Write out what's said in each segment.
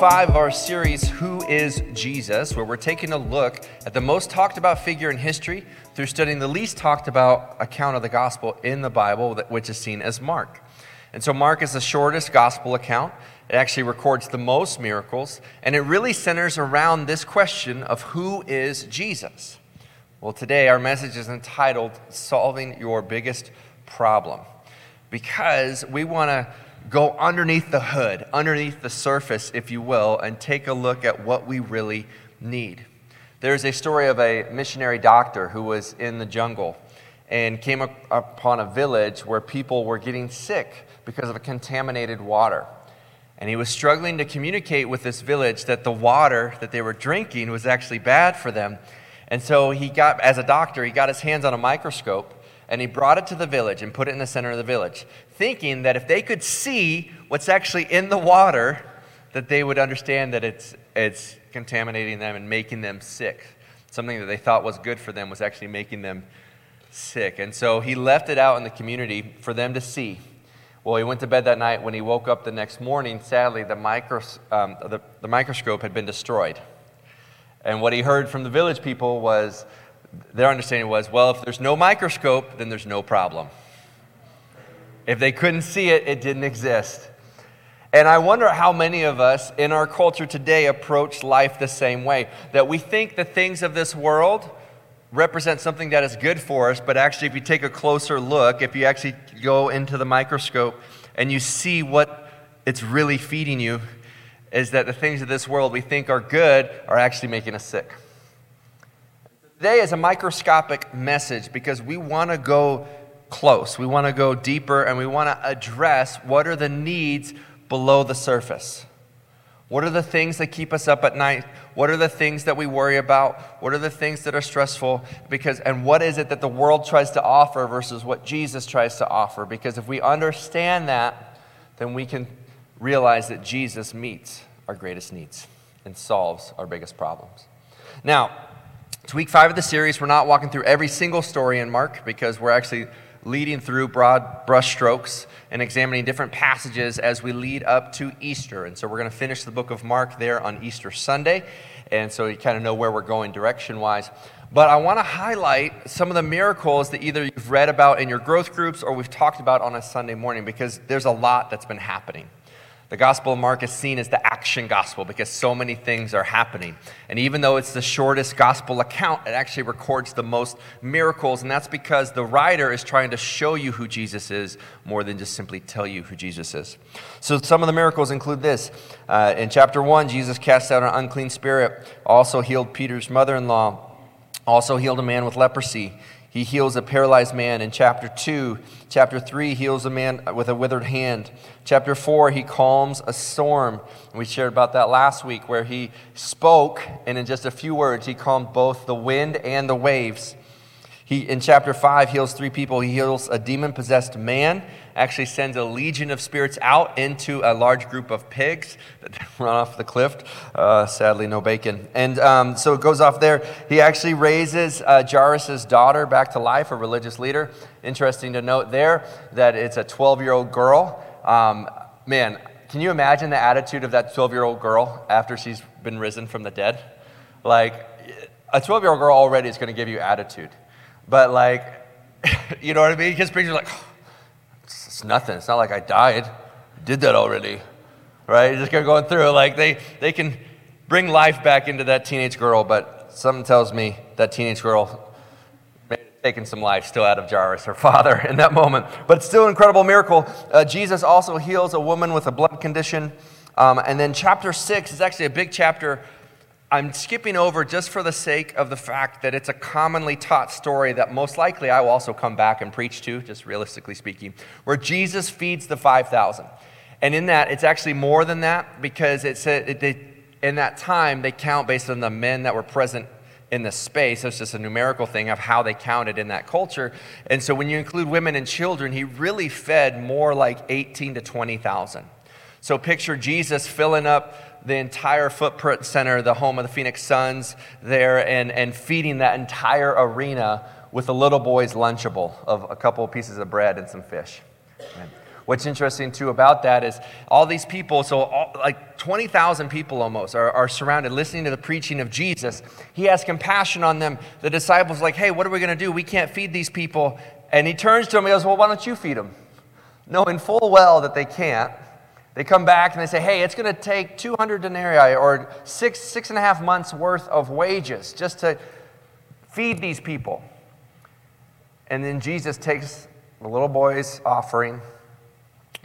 five of our series, Who is Jesus? where we're taking a look at the most talked about figure in history through studying the least talked about account of the gospel in the Bible, which is seen as Mark. And so, Mark is the shortest gospel account. It actually records the most miracles, and it really centers around this question of who is Jesus? Well, today our message is entitled Solving Your Biggest Problem because we want to go underneath the hood, underneath the surface, if you will, and take a look at what we really need. There's a story of a missionary doctor who was in the jungle and came upon a village where people were getting sick because of a contaminated water. And he was struggling to communicate with this village that the water that they were drinking was actually bad for them. And so he got, as a doctor, he got his hands on a microscope and he brought it to the village and put it in the center of the village, thinking that if they could see what's actually in the water, that they would understand that it's, it's contaminating them and making them sick. Something that they thought was good for them was actually making them sick. And so he left it out in the community for them to see. Well, he went to bed that night. When he woke up the next morning, sadly, the, micros, um, the, the microscope had been destroyed. And what he heard from the village people was, their understanding was well, if there's no microscope, then there's no problem. If they couldn't see it, it didn't exist. And I wonder how many of us in our culture today approach life the same way. That we think the things of this world represent something that is good for us, but actually, if you take a closer look, if you actually go into the microscope and you see what it's really feeding you, is that the things of this world we think are good are actually making us sick. Today is a microscopic message because we want to go close. We want to go deeper and we want to address what are the needs below the surface. What are the things that keep us up at night? What are the things that we worry about? What are the things that are stressful? Because and what is it that the world tries to offer versus what Jesus tries to offer? Because if we understand that, then we can realize that Jesus meets our greatest needs and solves our biggest problems. Now, it's week five of the series. We're not walking through every single story in Mark because we're actually leading through broad brushstrokes and examining different passages as we lead up to Easter. And so we're going to finish the book of Mark there on Easter Sunday. And so you kind of know where we're going direction wise. But I want to highlight some of the miracles that either you've read about in your growth groups or we've talked about on a Sunday morning because there's a lot that's been happening. The Gospel of Mark is seen as the action gospel because so many things are happening. And even though it's the shortest gospel account, it actually records the most miracles. And that's because the writer is trying to show you who Jesus is more than just simply tell you who Jesus is. So some of the miracles include this. Uh, in chapter 1, Jesus cast out an unclean spirit, also healed Peter's mother in law, also healed a man with leprosy. He heals a paralyzed man in chapter 2. Chapter 3 heals a man with a withered hand. Chapter 4, he calms a storm. We shared about that last week where he spoke, and in just a few words, he calmed both the wind and the waves. He, in chapter 5, heals three people. He heals a demon possessed man, actually sends a legion of spirits out into a large group of pigs that run off the cliff. Uh, sadly, no bacon. And um, so it goes off there. He actually raises uh, Jairus' daughter back to life, a religious leader. Interesting to note there that it's a 12 year old girl. Um, man, can you imagine the attitude of that 12 year old girl after she's been risen from the dead? Like, a 12 year old girl already is going to give you attitude. But like, you know what I mean? Because pictures like, it's, it's nothing. It's not like I died. Did that already, right? You're just going through. Like they they can bring life back into that teenage girl, but something tells me that teenage girl may have taken some life still out of Jairus, her father, in that moment. But it's still an incredible miracle. Uh, Jesus also heals a woman with a blood condition. Um, and then chapter six is actually a big chapter I'm skipping over just for the sake of the fact that it's a commonly taught story that most likely I will also come back and preach to, just realistically speaking, where Jesus feeds the 5,000. And in that, it's actually more than that because it's a, it, they, in that time, they count based on the men that were present in the space. So it's just a numerical thing of how they counted in that culture. And so when you include women and children, he really fed more like 18 to 20,000. So picture Jesus filling up the entire footprint center, the home of the Phoenix Suns, there, and, and feeding that entire arena with a little boy's Lunchable of a couple of pieces of bread and some fish. What's interesting too about that is all these people, so all, like 20,000 people almost are, are surrounded listening to the preaching of Jesus. He has compassion on them. The disciples like, hey, what are we going to do? We can't feed these people. And he turns to them and goes, well, why don't you feed them? Knowing full well that they can't. They come back and they say, hey, it's going to take 200 denarii or six, six and a half months worth of wages just to feed these people. And then Jesus takes the little boy's offering,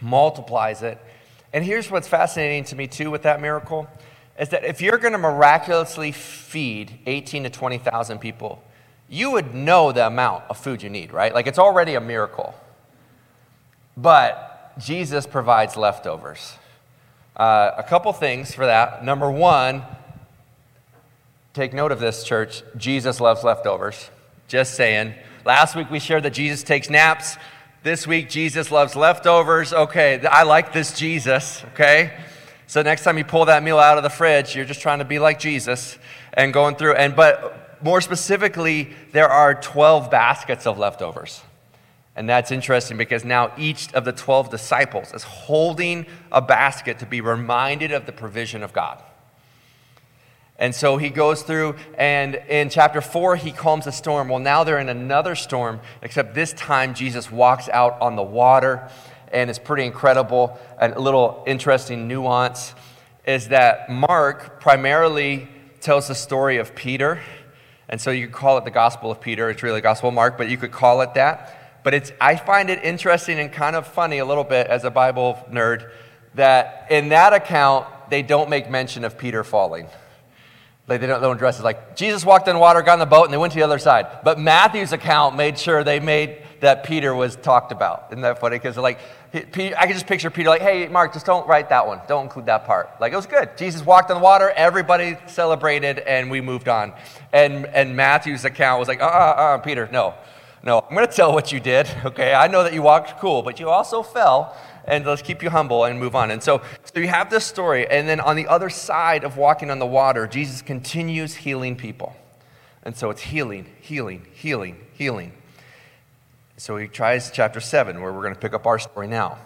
multiplies it. And here's what's fascinating to me, too, with that miracle is that if you're going to miraculously feed 18 to 20,000 people, you would know the amount of food you need, right? Like it's already a miracle. But Jesus provides leftovers. Uh, a couple things for that. Number one, take note of this, church. Jesus loves leftovers. Just saying. Last week we shared that Jesus takes naps. This week, Jesus loves leftovers. Okay, I like this Jesus, okay? So next time you pull that meal out of the fridge, you're just trying to be like Jesus and going through. And but more specifically, there are 12 baskets of leftovers. And that's interesting because now each of the 12 disciples is holding a basket to be reminded of the provision of God. And so he goes through, and in chapter four, he calms the storm. Well, now they're in another storm, except this time Jesus walks out on the water, and it's pretty incredible. And a little interesting nuance is that Mark primarily tells the story of Peter. And so you could call it the Gospel of Peter. It's really the Gospel of Mark, but you could call it that. But it's, I find it interesting and kind of funny a little bit as a Bible nerd that in that account, they don't make mention of Peter falling. Like they don't, they don't address it. Like Jesus walked on water, got on the boat, and they went to the other side. But Matthew's account made sure they made that Peter was talked about. Isn't that funny? Because like, I can just picture Peter like, hey, Mark, just don't write that one. Don't include that part. Like it was good. Jesus walked on the water, everybody celebrated, and we moved on. And, and Matthew's account was like, uh, uh, uh, Peter, no. No, I'm going to tell what you did, okay? I know that you walked cool, but you also fell and let's keep you humble and move on. And so, so you have this story, and then on the other side of walking on the water, Jesus continues healing people. And so it's healing, healing, healing, healing. So he tries chapter 7, where we're going to pick up our story now.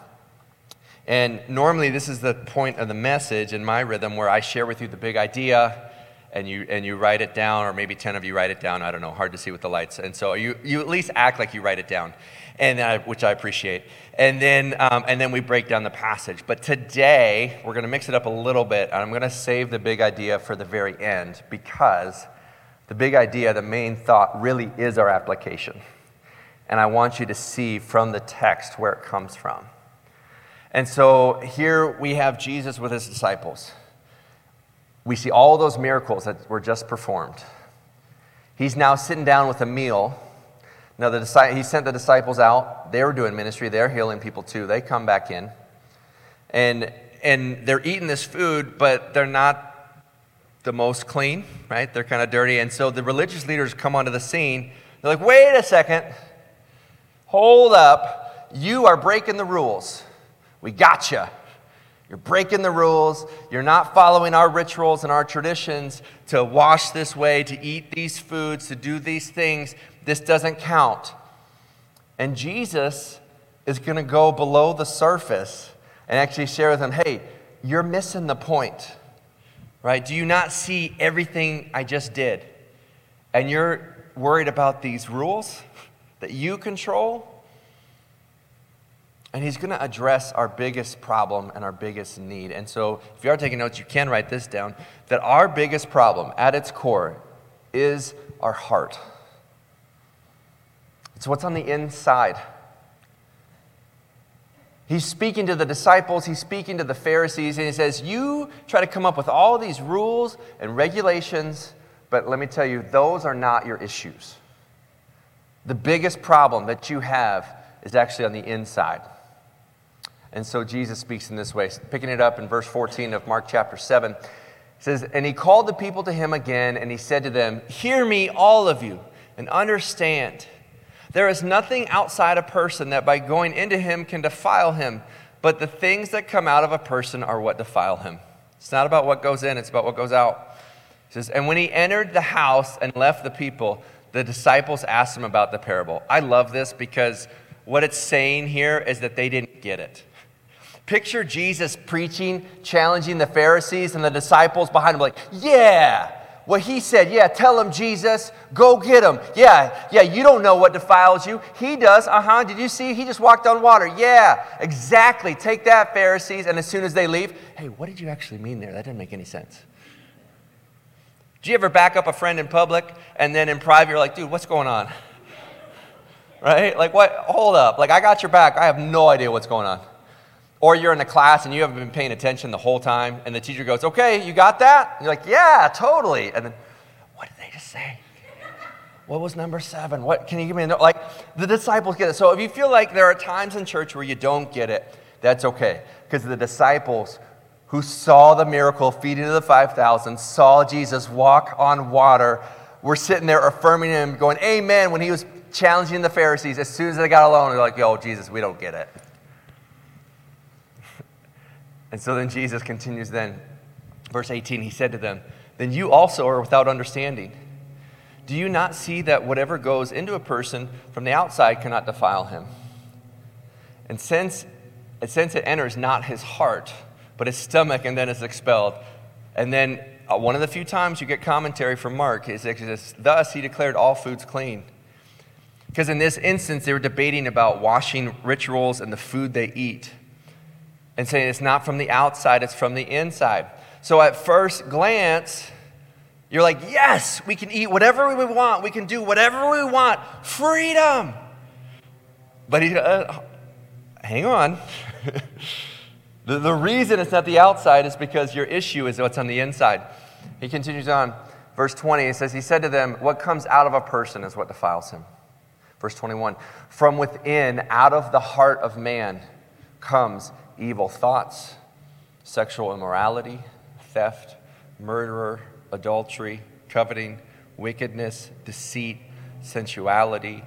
And normally, this is the point of the message in my rhythm where I share with you the big idea and you, and you write it down, or maybe 10 of you write it down. I don't know, hard to see with the lights. And so you, you at least act like you write it down and I, which I appreciate. And then, um, and then we break down the passage. But today, we're going to mix it up a little bit, and I'm going to save the big idea for the very end because the big idea, the main thought, really is our application. And I want you to see from the text where it comes from. And so here we have Jesus with his disciples. We see all those miracles that were just performed. He's now sitting down with a meal now, the, he sent the disciples out. They were doing ministry. They're healing people too. They come back in. And, and they're eating this food, but they're not the most clean, right? They're kind of dirty. And so the religious leaders come onto the scene. They're like, wait a second. Hold up. You are breaking the rules. We gotcha. You're breaking the rules. You're not following our rituals and our traditions to wash this way, to eat these foods, to do these things. This doesn't count. And Jesus is going to go below the surface and actually share with them hey, you're missing the point, right? Do you not see everything I just did? And you're worried about these rules that you control? And he's going to address our biggest problem and our biggest need. And so, if you are taking notes, you can write this down that our biggest problem at its core is our heart. It's what's on the inside. He's speaking to the disciples, he's speaking to the Pharisees, and he says, You try to come up with all these rules and regulations, but let me tell you, those are not your issues. The biggest problem that you have is actually on the inside. And so Jesus speaks in this way, picking it up in verse 14 of Mark chapter 7. He says, And he called the people to him again, and he said to them, Hear me, all of you, and understand. There is nothing outside a person that by going into him can defile him, but the things that come out of a person are what defile him. It's not about what goes in, it's about what goes out. He says, And when he entered the house and left the people, the disciples asked him about the parable. I love this because what it's saying here is that they didn't get it. Picture Jesus preaching, challenging the Pharisees and the disciples behind him, like, yeah, what he said, yeah, tell him, Jesus, go get him. Yeah, yeah, you don't know what defiles you. He does. Uh huh. Did you see? He just walked on water. Yeah, exactly. Take that, Pharisees. And as soon as they leave, hey, what did you actually mean there? That didn't make any sense. Do you ever back up a friend in public and then in private you're like, dude, what's going on? Right? Like, what? Hold up. Like, I got your back. I have no idea what's going on. Or you're in a class and you haven't been paying attention the whole time, and the teacher goes, Okay, you got that? And you're like, Yeah, totally. And then, what did they just say? What was number seven? What can you give me a? Like the disciples get it. So if you feel like there are times in church where you don't get it, that's okay. Because the disciples who saw the miracle feeding of the 5,000, saw Jesus walk on water, were sitting there affirming him, going, Amen, when he was challenging the Pharisees. As soon as they got alone, they're like, Yo, Jesus, we don't get it. And so then Jesus continues then, verse 18, he said to them, Then you also are without understanding. Do you not see that whatever goes into a person from the outside cannot defile him? And since, since it enters not his heart, but his stomach, and then is expelled. And then uh, one of the few times you get commentary from Mark is thus he declared all foods clean. Because in this instance, they were debating about washing rituals and the food they eat and saying it's not from the outside, it's from the inside. So at first glance, you're like, yes, we can eat whatever we want, we can do whatever we want, freedom. But he, uh, hang on. the, the reason it's not the outside is because your issue is what's on the inside. He continues on, verse 20, he says, He said to them, What comes out of a person is what defiles him. Verse 21, from within, out of the heart of man, comes evil thoughts, sexual immorality, theft, murder, adultery, coveting, wickedness, deceit, sensuality,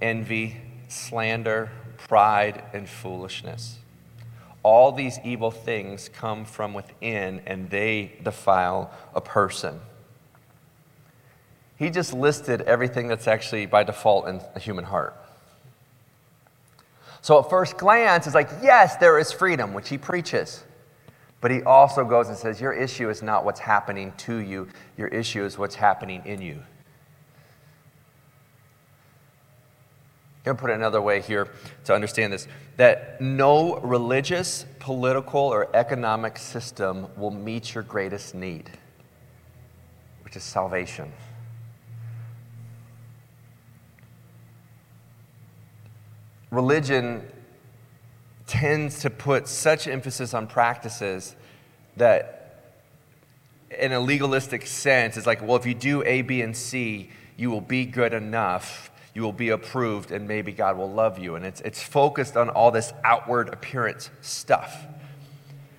envy, slander, pride, and foolishness. All these evil things come from within and they defile a person. He just listed everything that's actually by default in a human heart. So at first glance, it's like, yes, there is freedom, which he preaches. But he also goes and says, Your issue is not what's happening to you, your issue is what's happening in you. I'm going to put it another way here to understand this that no religious, political, or economic system will meet your greatest need, which is salvation. Religion tends to put such emphasis on practices that, in a legalistic sense, it's like, well, if you do A, B, and C, you will be good enough, you will be approved, and maybe God will love you. And it's, it's focused on all this outward appearance stuff.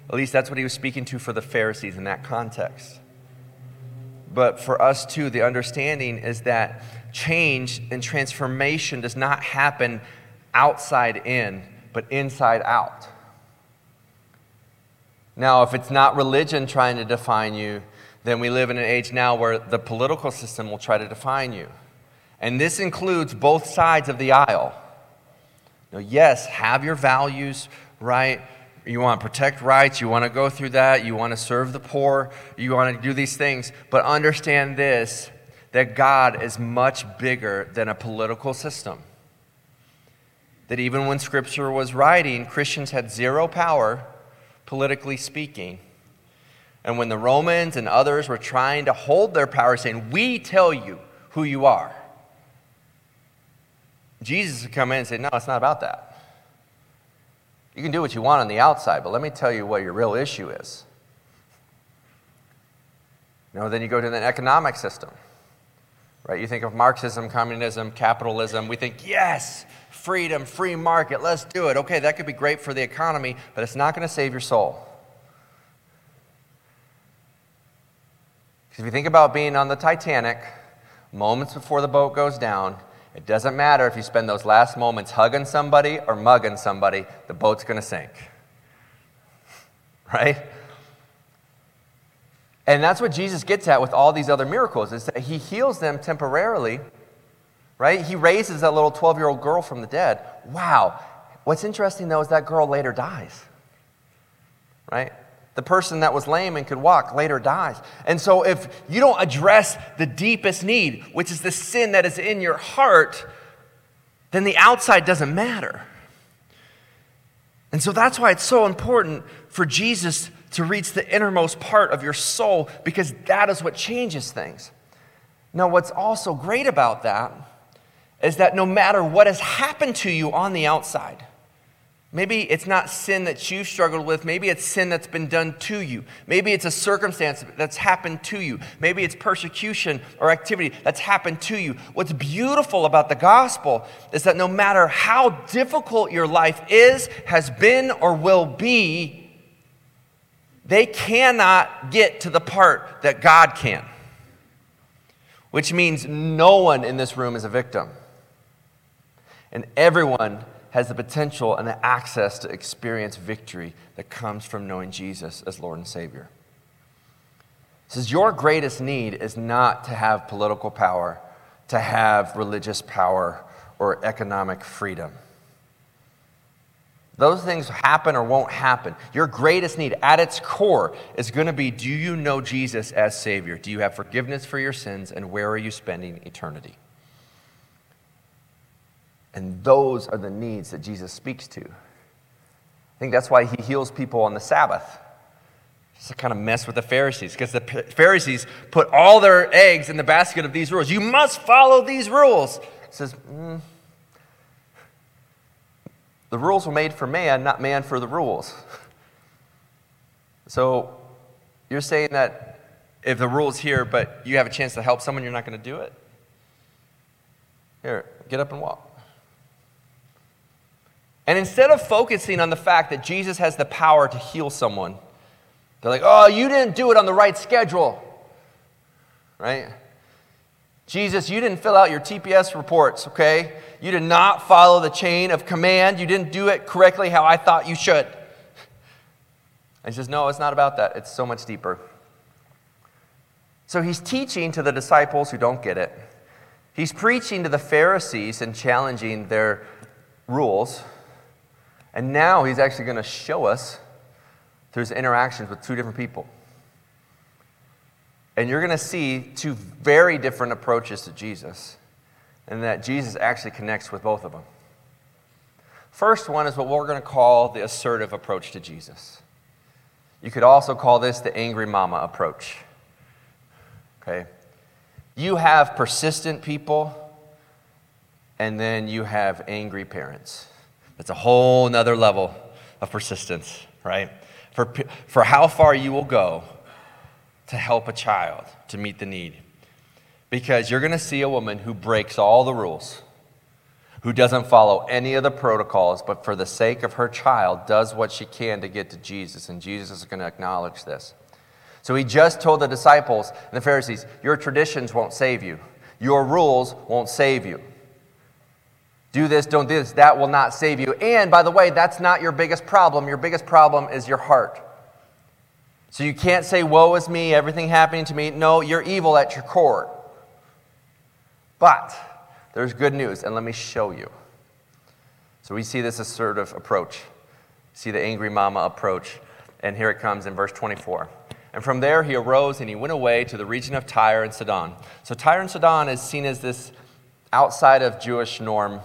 At least that's what he was speaking to for the Pharisees in that context. But for us too, the understanding is that change and transformation does not happen outside in, but inside out. Now, if it's not religion trying to define you, then we live in an age now where the political system will try to define you. And this includes both sides of the aisle. Now, yes, have your values right. You want to protect rights, you want to go through that, you want to serve the poor, you want to do these things. But understand this that God is much bigger than a political system that even when Scripture was writing, Christians had zero power, politically speaking. And when the Romans and others were trying to hold their power, saying, We tell you who you are, Jesus would come in and say, No, it's not about that. You can do what you want on the outside, but let me tell you what your real issue is. You know, then you go to the economic system, right? You think of Marxism, communism, capitalism. We think, yes, freedom, free market, let's do it. Okay, that could be great for the economy, but it's not going to save your soul. Because if you think about being on the Titanic, moments before the boat goes down, it doesn't matter if you spend those last moments hugging somebody or mugging somebody, the boat's going to sink. Right? And that's what Jesus gets at with all these other miracles is that he heals them temporarily right? He raises that little 12 year old girl from the dead. Wow. What's interesting though is that girl later dies, right? The person that was lame and could walk later dies. And so, if you don't address the deepest need, which is the sin that is in your heart, then the outside doesn't matter. And so, that's why it's so important for Jesus to reach the innermost part of your soul, because that is what changes things. Now, what's also great about that is that no matter what has happened to you on the outside, Maybe it's not sin that you've struggled with. Maybe it's sin that's been done to you. Maybe it's a circumstance that's happened to you. Maybe it's persecution or activity that's happened to you. What's beautiful about the gospel is that no matter how difficult your life is, has been, or will be, they cannot get to the part that God can. Which means no one in this room is a victim. And everyone has the potential and the access to experience victory that comes from knowing Jesus as Lord and Savior. It says, Your greatest need is not to have political power, to have religious power, or economic freedom. Those things happen or won't happen. Your greatest need at its core is going to be do you know Jesus as Savior? Do you have forgiveness for your sins? And where are you spending eternity? And those are the needs that Jesus speaks to. I think that's why he heals people on the Sabbath. Just to kind of mess with the Pharisees, because the Pharisees put all their eggs in the basket of these rules. You must follow these rules. Says, mm, the rules were made for man, not man for the rules. So you're saying that if the rule's here, but you have a chance to help someone, you're not going to do it? Here, get up and walk. And instead of focusing on the fact that Jesus has the power to heal someone, they're like, oh, you didn't do it on the right schedule, right? Jesus, you didn't fill out your TPS reports, okay? You did not follow the chain of command. You didn't do it correctly how I thought you should. And he says, no, it's not about that. It's so much deeper. So he's teaching to the disciples who don't get it. He's preaching to the Pharisees and challenging their rules. And now he's actually going to show us through his interactions with two different people. And you're going to see two very different approaches to Jesus, and that Jesus actually connects with both of them. First one is what we're going to call the assertive approach to Jesus. You could also call this the angry mama approach. Okay? You have persistent people, and then you have angry parents. That's a whole nother level of persistence, right? For, for how far you will go to help a child to meet the need. Because you're going to see a woman who breaks all the rules, who doesn't follow any of the protocols, but for the sake of her child, does what she can to get to Jesus. And Jesus is going to acknowledge this. So he just told the disciples and the Pharisees, Your traditions won't save you, your rules won't save you do this, don't do this, that will not save you. And by the way, that's not your biggest problem. Your biggest problem is your heart. So you can't say, Woe is me, everything happening to me. No, you're evil at your core. But there's good news, and let me show you. So we see this assertive approach, see the angry mama approach, and here it comes in verse 24. And from there he arose and he went away to the region of Tyre and Sidon. So Tyre and Sidon is seen as this outside of Jewish norm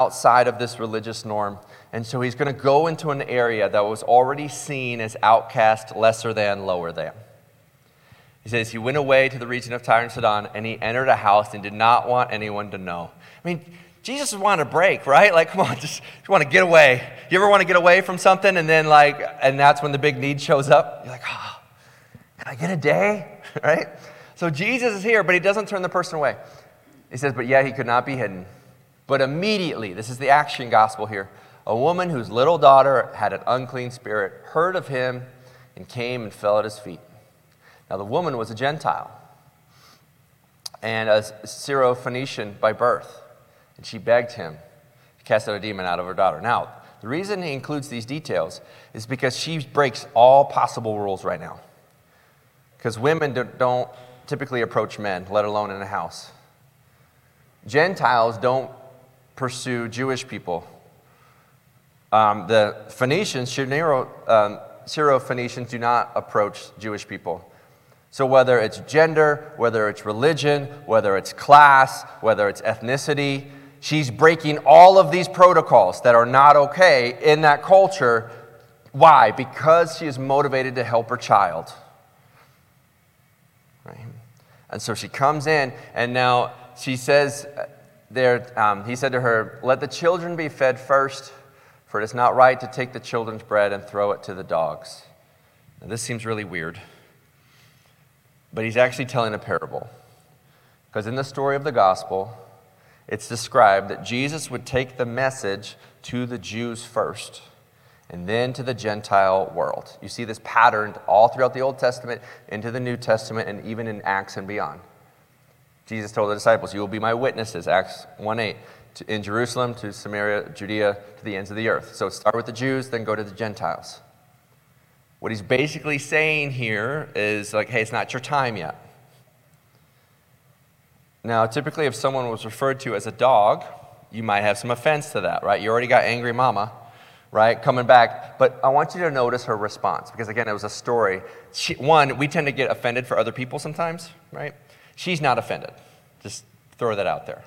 outside of this religious norm. And so he's going to go into an area that was already seen as outcast, lesser than, lower than. He says he went away to the region of Tyre and Sidon, and he entered a house and did not want anyone to know. I mean, Jesus wanted a break, right? Like, come on, just, just want to get away. You ever want to get away from something, and then like, and that's when the big need shows up? You're like, oh, can I get a day, right? So Jesus is here, but he doesn't turn the person away. He says, but yeah, he could not be hidden. But immediately, this is the action gospel here, a woman whose little daughter had an unclean spirit heard of him and came and fell at his feet. Now, the woman was a Gentile and a Syrophoenician by birth, and she begged him to cast out a demon out of her daughter. Now, the reason he includes these details is because she breaks all possible rules right now. Because women don't typically approach men, let alone in a house. Gentiles don't pursue Jewish people. Um, the Phoenicians, um, Syro-Phoenicians, do not approach Jewish people. So, whether it's gender, whether it's religion, whether it's class, whether it's ethnicity, she's breaking all of these protocols that are not okay in that culture. Why? Because she is motivated to help her child. Right? And so she comes in, and now she says, there, um, he said to her, Let the children be fed first, for it is not right to take the children's bread and throw it to the dogs. Now, this seems really weird, but he's actually telling a parable. Because in the story of the gospel, it's described that Jesus would take the message to the Jews first and then to the Gentile world. You see this patterned all throughout the Old Testament, into the New Testament, and even in Acts and beyond. Jesus told the disciples, You will be my witnesses, Acts 1 8, in Jerusalem, to Samaria, Judea, to the ends of the earth. So start with the Jews, then go to the Gentiles. What he's basically saying here is like, hey, it's not your time yet. Now, typically, if someone was referred to as a dog, you might have some offense to that, right? You already got angry mama, right? Coming back. But I want you to notice her response because, again, it was a story. She, one, we tend to get offended for other people sometimes, right? She's not offended. Just throw that out there.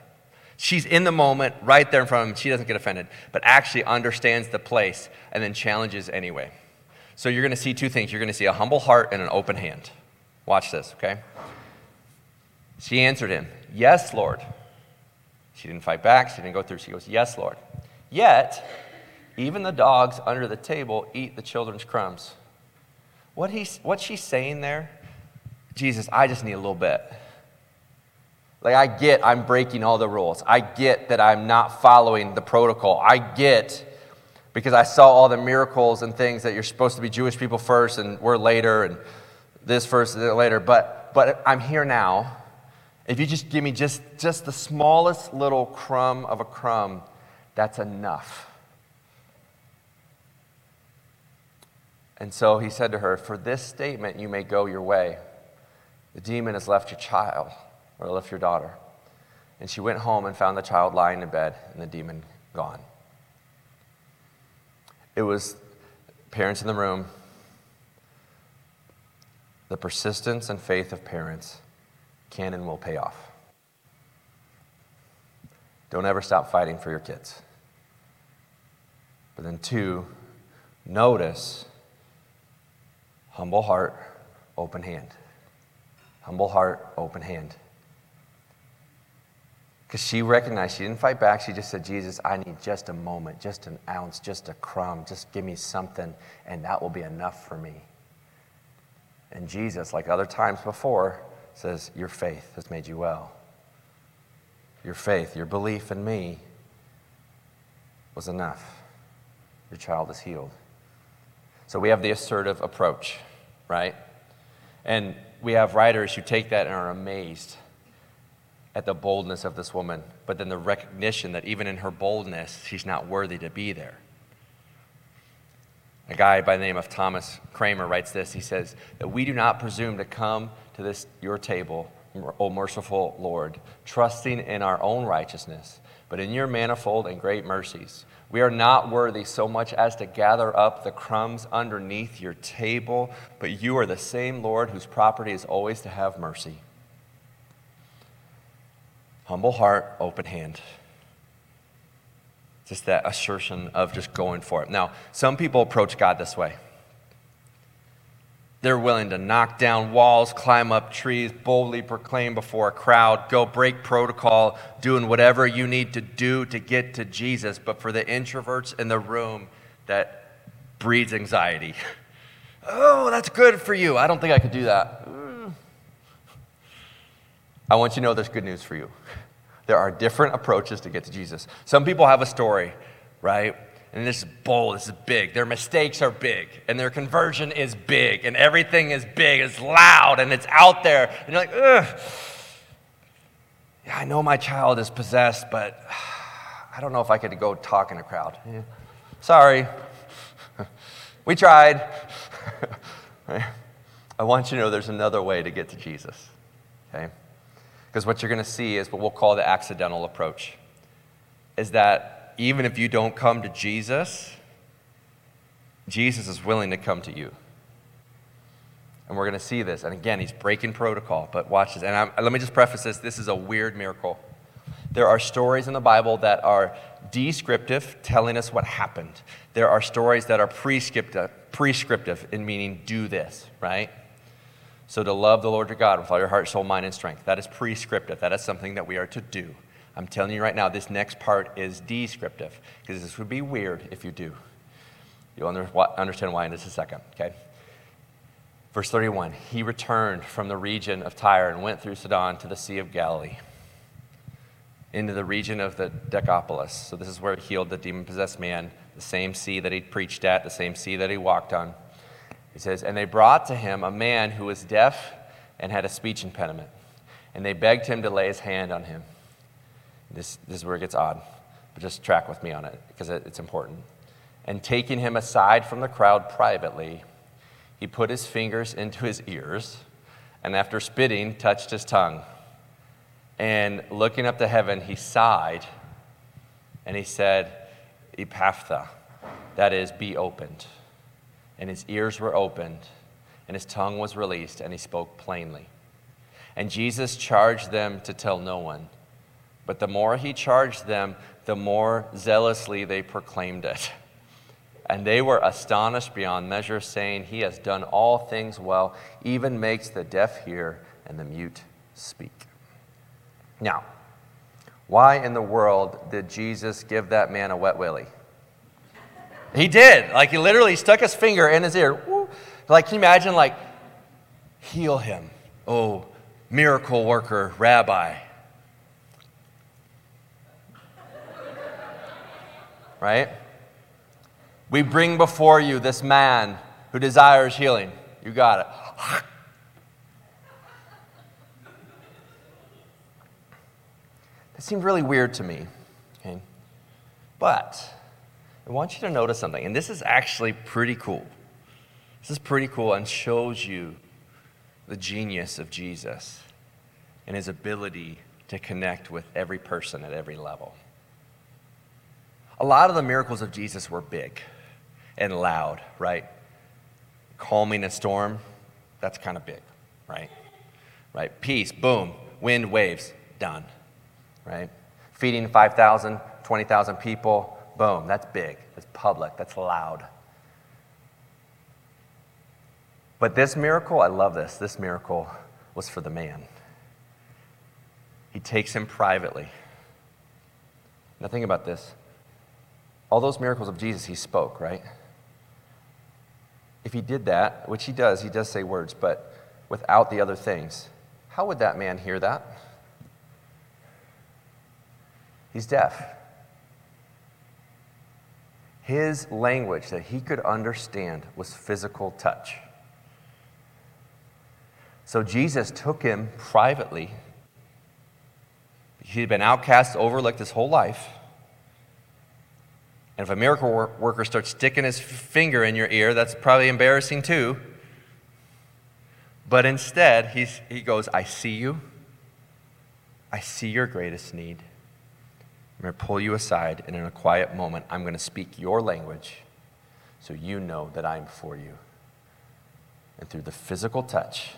She's in the moment, right there in front of him. She doesn't get offended, but actually understands the place and then challenges anyway. So you're going to see two things. You're going to see a humble heart and an open hand. Watch this, okay? She answered him, Yes, Lord. She didn't fight back. She didn't go through. She goes, Yes, Lord. Yet, even the dogs under the table eat the children's crumbs. What he's, what's she saying there? Jesus, I just need a little bit. Like, I get I'm breaking all the rules. I get that I'm not following the protocol. I get because I saw all the miracles and things that you're supposed to be Jewish people first and we're later and this first and then later. But, but I'm here now. If you just give me just, just the smallest little crumb of a crumb, that's enough. And so he said to her, For this statement you may go your way. The demon has left your child or left your daughter. And she went home and found the child lying in bed and the demon gone. It was parents in the room. The persistence and faith of parents can and will pay off. Don't ever stop fighting for your kids. But then, two, notice humble heart, open hand. Humble heart, open hand. Because she recognized she didn't fight back. She just said, Jesus, I need just a moment, just an ounce, just a crumb. Just give me something, and that will be enough for me. And Jesus, like other times before, says, Your faith has made you well. Your faith, your belief in me was enough. Your child is healed. So we have the assertive approach, right? And we have writers who take that and are amazed at the boldness of this woman, but then the recognition that even in her boldness, she's not worthy to be there. A guy by the name of Thomas Cranmer writes this. He says, That we do not presume to come to this your table, O merciful Lord, trusting in our own righteousness, but in your manifold and great mercies. We are not worthy so much as to gather up the crumbs underneath your table, but you are the same Lord whose property is always to have mercy. Humble heart, open hand. Just that assertion of just going for it. Now, some people approach God this way. They're willing to knock down walls, climb up trees, boldly proclaim before a crowd, go break protocol, doing whatever you need to do to get to Jesus. But for the introverts in the room, that breeds anxiety. Oh, that's good for you. I don't think I could do that. I want you to know there's good news for you. There are different approaches to get to Jesus. Some people have a story, right? And this is bold, this is big. Their mistakes are big, and their conversion is big, and everything is big, it's loud, and it's out there. And you're like, ugh. Yeah, I know my child is possessed, but I don't know if I could go talk in a crowd. Yeah. Sorry. we tried. I want you to know there's another way to get to Jesus. Okay? Because what you're going to see is what we'll call the accidental approach. Is that even if you don't come to Jesus, Jesus is willing to come to you. And we're going to see this. And again, he's breaking protocol, but watch this. And I'm, let me just preface this this is a weird miracle. There are stories in the Bible that are descriptive, telling us what happened. There are stories that are prescriptive, prescriptive in meaning do this, right? So to love the Lord your God with all your heart, soul, mind, and strength. That is prescriptive. That is something that we are to do. I'm telling you right now, this next part is descriptive because this would be weird if you do. You'll understand why in just a second, okay? Verse 31 He returned from the region of Tyre and went through Sidon to the Sea of Galilee, into the region of the Decapolis. So, this is where he healed the demon possessed man, the same sea that he preached at, the same sea that he walked on. He says, And they brought to him a man who was deaf and had a speech impediment. And they begged him to lay his hand on him. This, this is where it gets odd, but just track with me on it because it, it's important. And taking him aside from the crowd privately, he put his fingers into his ears and after spitting, touched his tongue. And looking up to heaven, he sighed and he said, Ephphatha, that is, be opened and his ears were opened, and his tongue was released, and he spoke plainly. And Jesus charged them to tell no one. But the more he charged them, the more zealously they proclaimed it. And they were astonished beyond measure, saying, He has done all things well, even makes the deaf hear and the mute speak. Now, why in the world did Jesus give that man a wet willy? He did. Like he literally stuck his finger in his ear. Like, can you imagine, like, heal him? Oh, miracle worker, rabbi. Right? We bring before you this man who desires healing. You got it. That seemed really weird to me. Okay? But I want you to notice something, and this is actually pretty cool. This is pretty cool and shows you the genius of Jesus and his ability to connect with every person at every level. A lot of the miracles of Jesus were big and loud, right? Calming a storm, that's kind of big, right? Right? Peace, boom, wind, waves, done, right? Feeding 5,000, 20,000 people, Boom, that's big, that's public, that's loud. But this miracle, I love this. This miracle was for the man. He takes him privately. Now, think about this. All those miracles of Jesus, he spoke, right? If he did that, which he does, he does say words, but without the other things, how would that man hear that? He's deaf. His language that he could understand was physical touch. So Jesus took him privately. He had been outcast, overlooked his whole life. And if a miracle worker starts sticking his finger in your ear, that's probably embarrassing too. But instead, he goes, I see you. I see your greatest need. I'm going to pull you aside, and in a quiet moment, I'm going to speak your language so you know that I'm for you. And through the physical touch,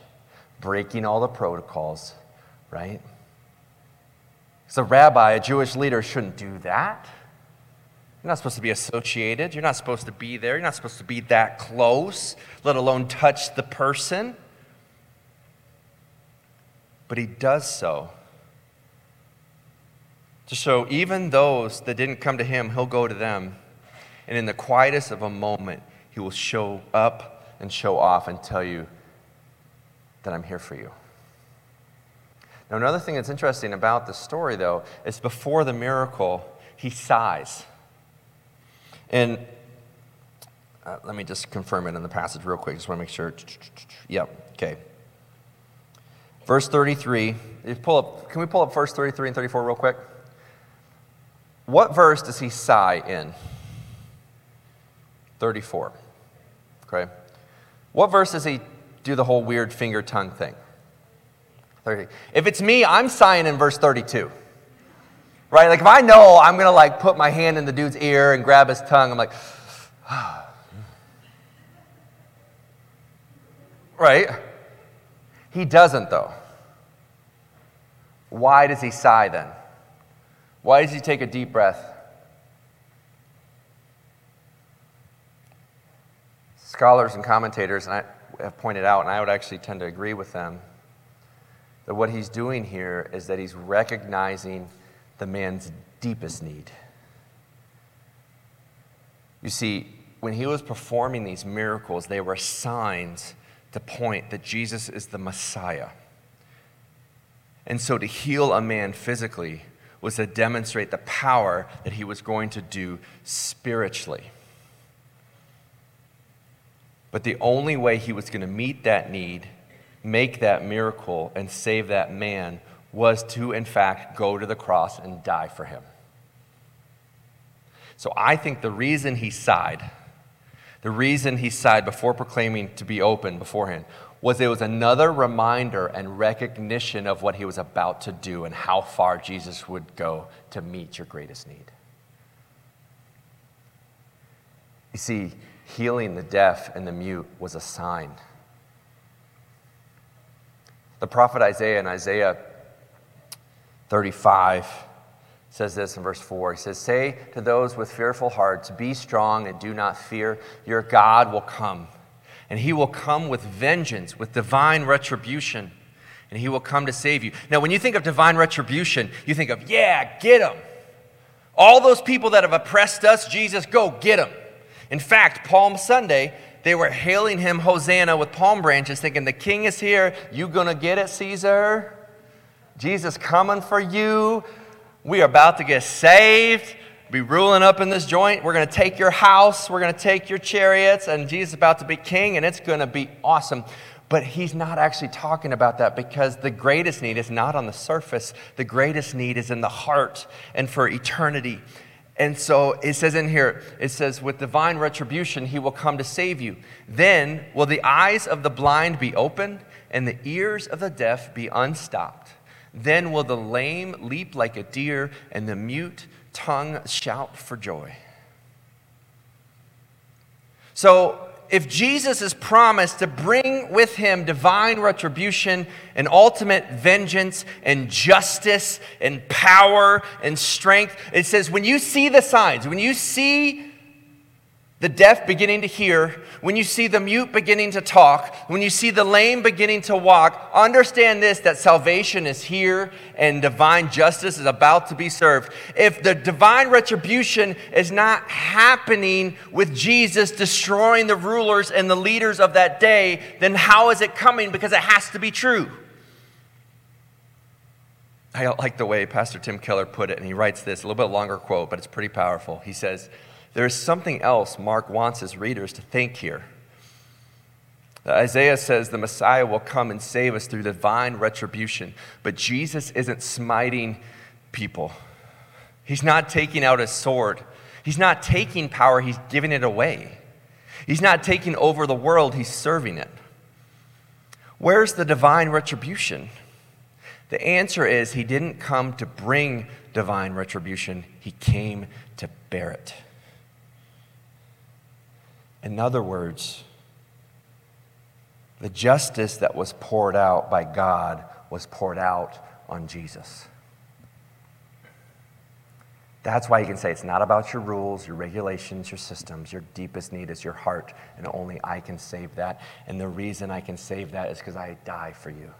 breaking all the protocols, right? Because a rabbi, a Jewish leader, shouldn't do that. You're not supposed to be associated. You're not supposed to be there. You're not supposed to be that close, let alone touch the person. But he does so to show even those that didn't come to him, he'll go to them. And in the quietest of a moment, he will show up and show off and tell you that I'm here for you. Now, another thing that's interesting about this story, though, is before the miracle, he sighs. And uh, let me just confirm it in the passage real quick. Just want to make sure. Yep, okay. Verse 33. Pull up, can we pull up verse 33 and 34 real quick? What verse does he sigh in? 34. Okay. What verse does he do the whole weird finger tongue thing? 30. If it's me, I'm sighing in verse 32. Right? Like if I know I'm going to like put my hand in the dude's ear and grab his tongue, I'm like, right? He doesn't though. Why does he sigh then? Why does he take a deep breath? Scholars and commentators and I have pointed out, and I would actually tend to agree with them, that what he's doing here is that he's recognizing the man's deepest need. You see, when he was performing these miracles, they were signs to point that Jesus is the Messiah. And so to heal a man physically was to demonstrate the power that he was going to do spiritually. But the only way he was going to meet that need, make that miracle, and save that man was to, in fact, go to the cross and die for him. So I think the reason he sighed, the reason he sighed before proclaiming to be open beforehand, was it was another reminder and recognition of what he was about to do and how far Jesus would go to meet your greatest need. You see, healing the deaf and the mute was a sign. The prophet Isaiah in Isaiah 35 says this in verse 4. He says, Say to those with fearful hearts, Be strong and do not fear. Your God will come and he will come with vengeance, with divine retribution, and he will come to save you. Now, when you think of divine retribution, you think of, yeah, get them. All those people that have oppressed us, Jesus, go get them. In fact, Palm Sunday, they were hailing him Hosanna with palm branches, thinking, the king is here. You gonna get it, Caesar? Jesus coming for you. We are about to get saved be ruling up in this joint. We're going to take your house. We're going to take your chariots. And Jesus is about to be king, and it's going to be awesome. But he's not actually talking about that because the greatest need is not on the surface. The greatest need is in the heart and for eternity. And so it says in here, it says, with divine retribution, he will come to save you. Then will the eyes of the blind be opened and the ears of the deaf be unstopped. Then will the lame leap like a deer and the mute tongue shout for joy. So, if Jesus is promised to bring with him divine retribution and ultimate vengeance and justice and power and strength, it says, when you see the signs, when you see the deaf beginning to hear, when you see the mute beginning to talk, when you see the lame beginning to walk, understand this that salvation is here and divine justice is about to be served. If the divine retribution is not happening with Jesus destroying the rulers and the leaders of that day, then how is it coming? Because it has to be true. I like the way Pastor Tim Keller put it, and he writes this a little bit longer quote, but it's pretty powerful. He says, there is something else Mark wants his readers to think here. Isaiah says the Messiah will come and save us through divine retribution, but Jesus isn't smiting people. He's not taking out his sword. He's not taking power, he's giving it away. He's not taking over the world, he's serving it. Where's the divine retribution? The answer is he didn't come to bring divine retribution, he came to bear it. In other words, the justice that was poured out by God was poured out on Jesus. That's why you can say it's not about your rules, your regulations, your systems. Your deepest need is your heart, and only I can save that. And the reason I can save that is because I die for you.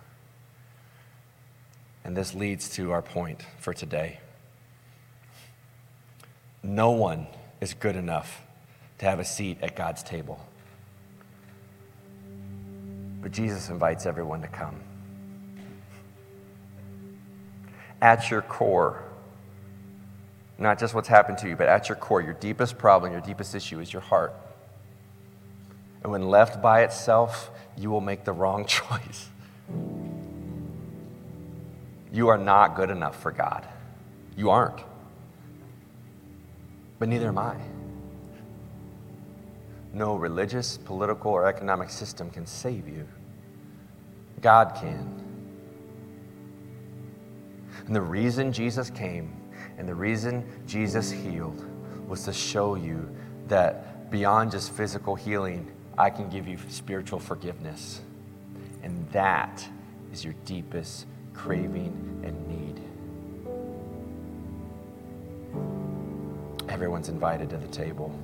And this leads to our point for today. No one is good enough to have a seat at God's table. But Jesus invites everyone to come. At your core, not just what's happened to you, but at your core, your deepest problem, your deepest issue is your heart. And when left by itself, you will make the wrong choice. You are not good enough for God. You aren't. But neither am I. No religious, political, or economic system can save you. God can. And the reason Jesus came and the reason Jesus healed was to show you that beyond just physical healing, I can give you spiritual forgiveness. And that is your deepest craving and need. Everyone's invited to the table.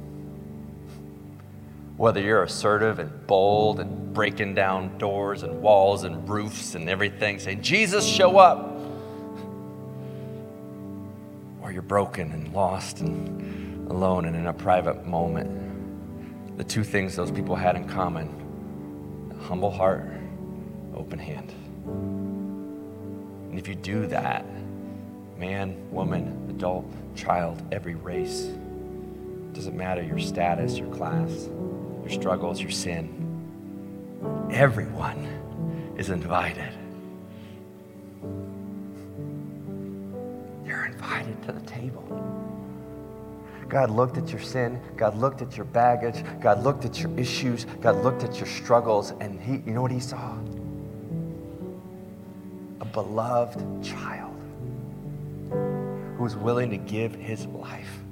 Whether you're assertive and bold and breaking down doors and walls and roofs and everything, saying, Jesus, show up. Or you're broken and lost and alone and in a private moment. The two things those people had in common a humble heart, open hand. And if you do that, man, woman, adult, child, every race, doesn't matter your status, your class, your struggles, your sin, everyone is invited. You're invited to the table. God looked at your sin. God looked at your baggage. God looked at your issues. God looked at your struggles. And he, you know what he saw? A beloved child who was willing to give his life.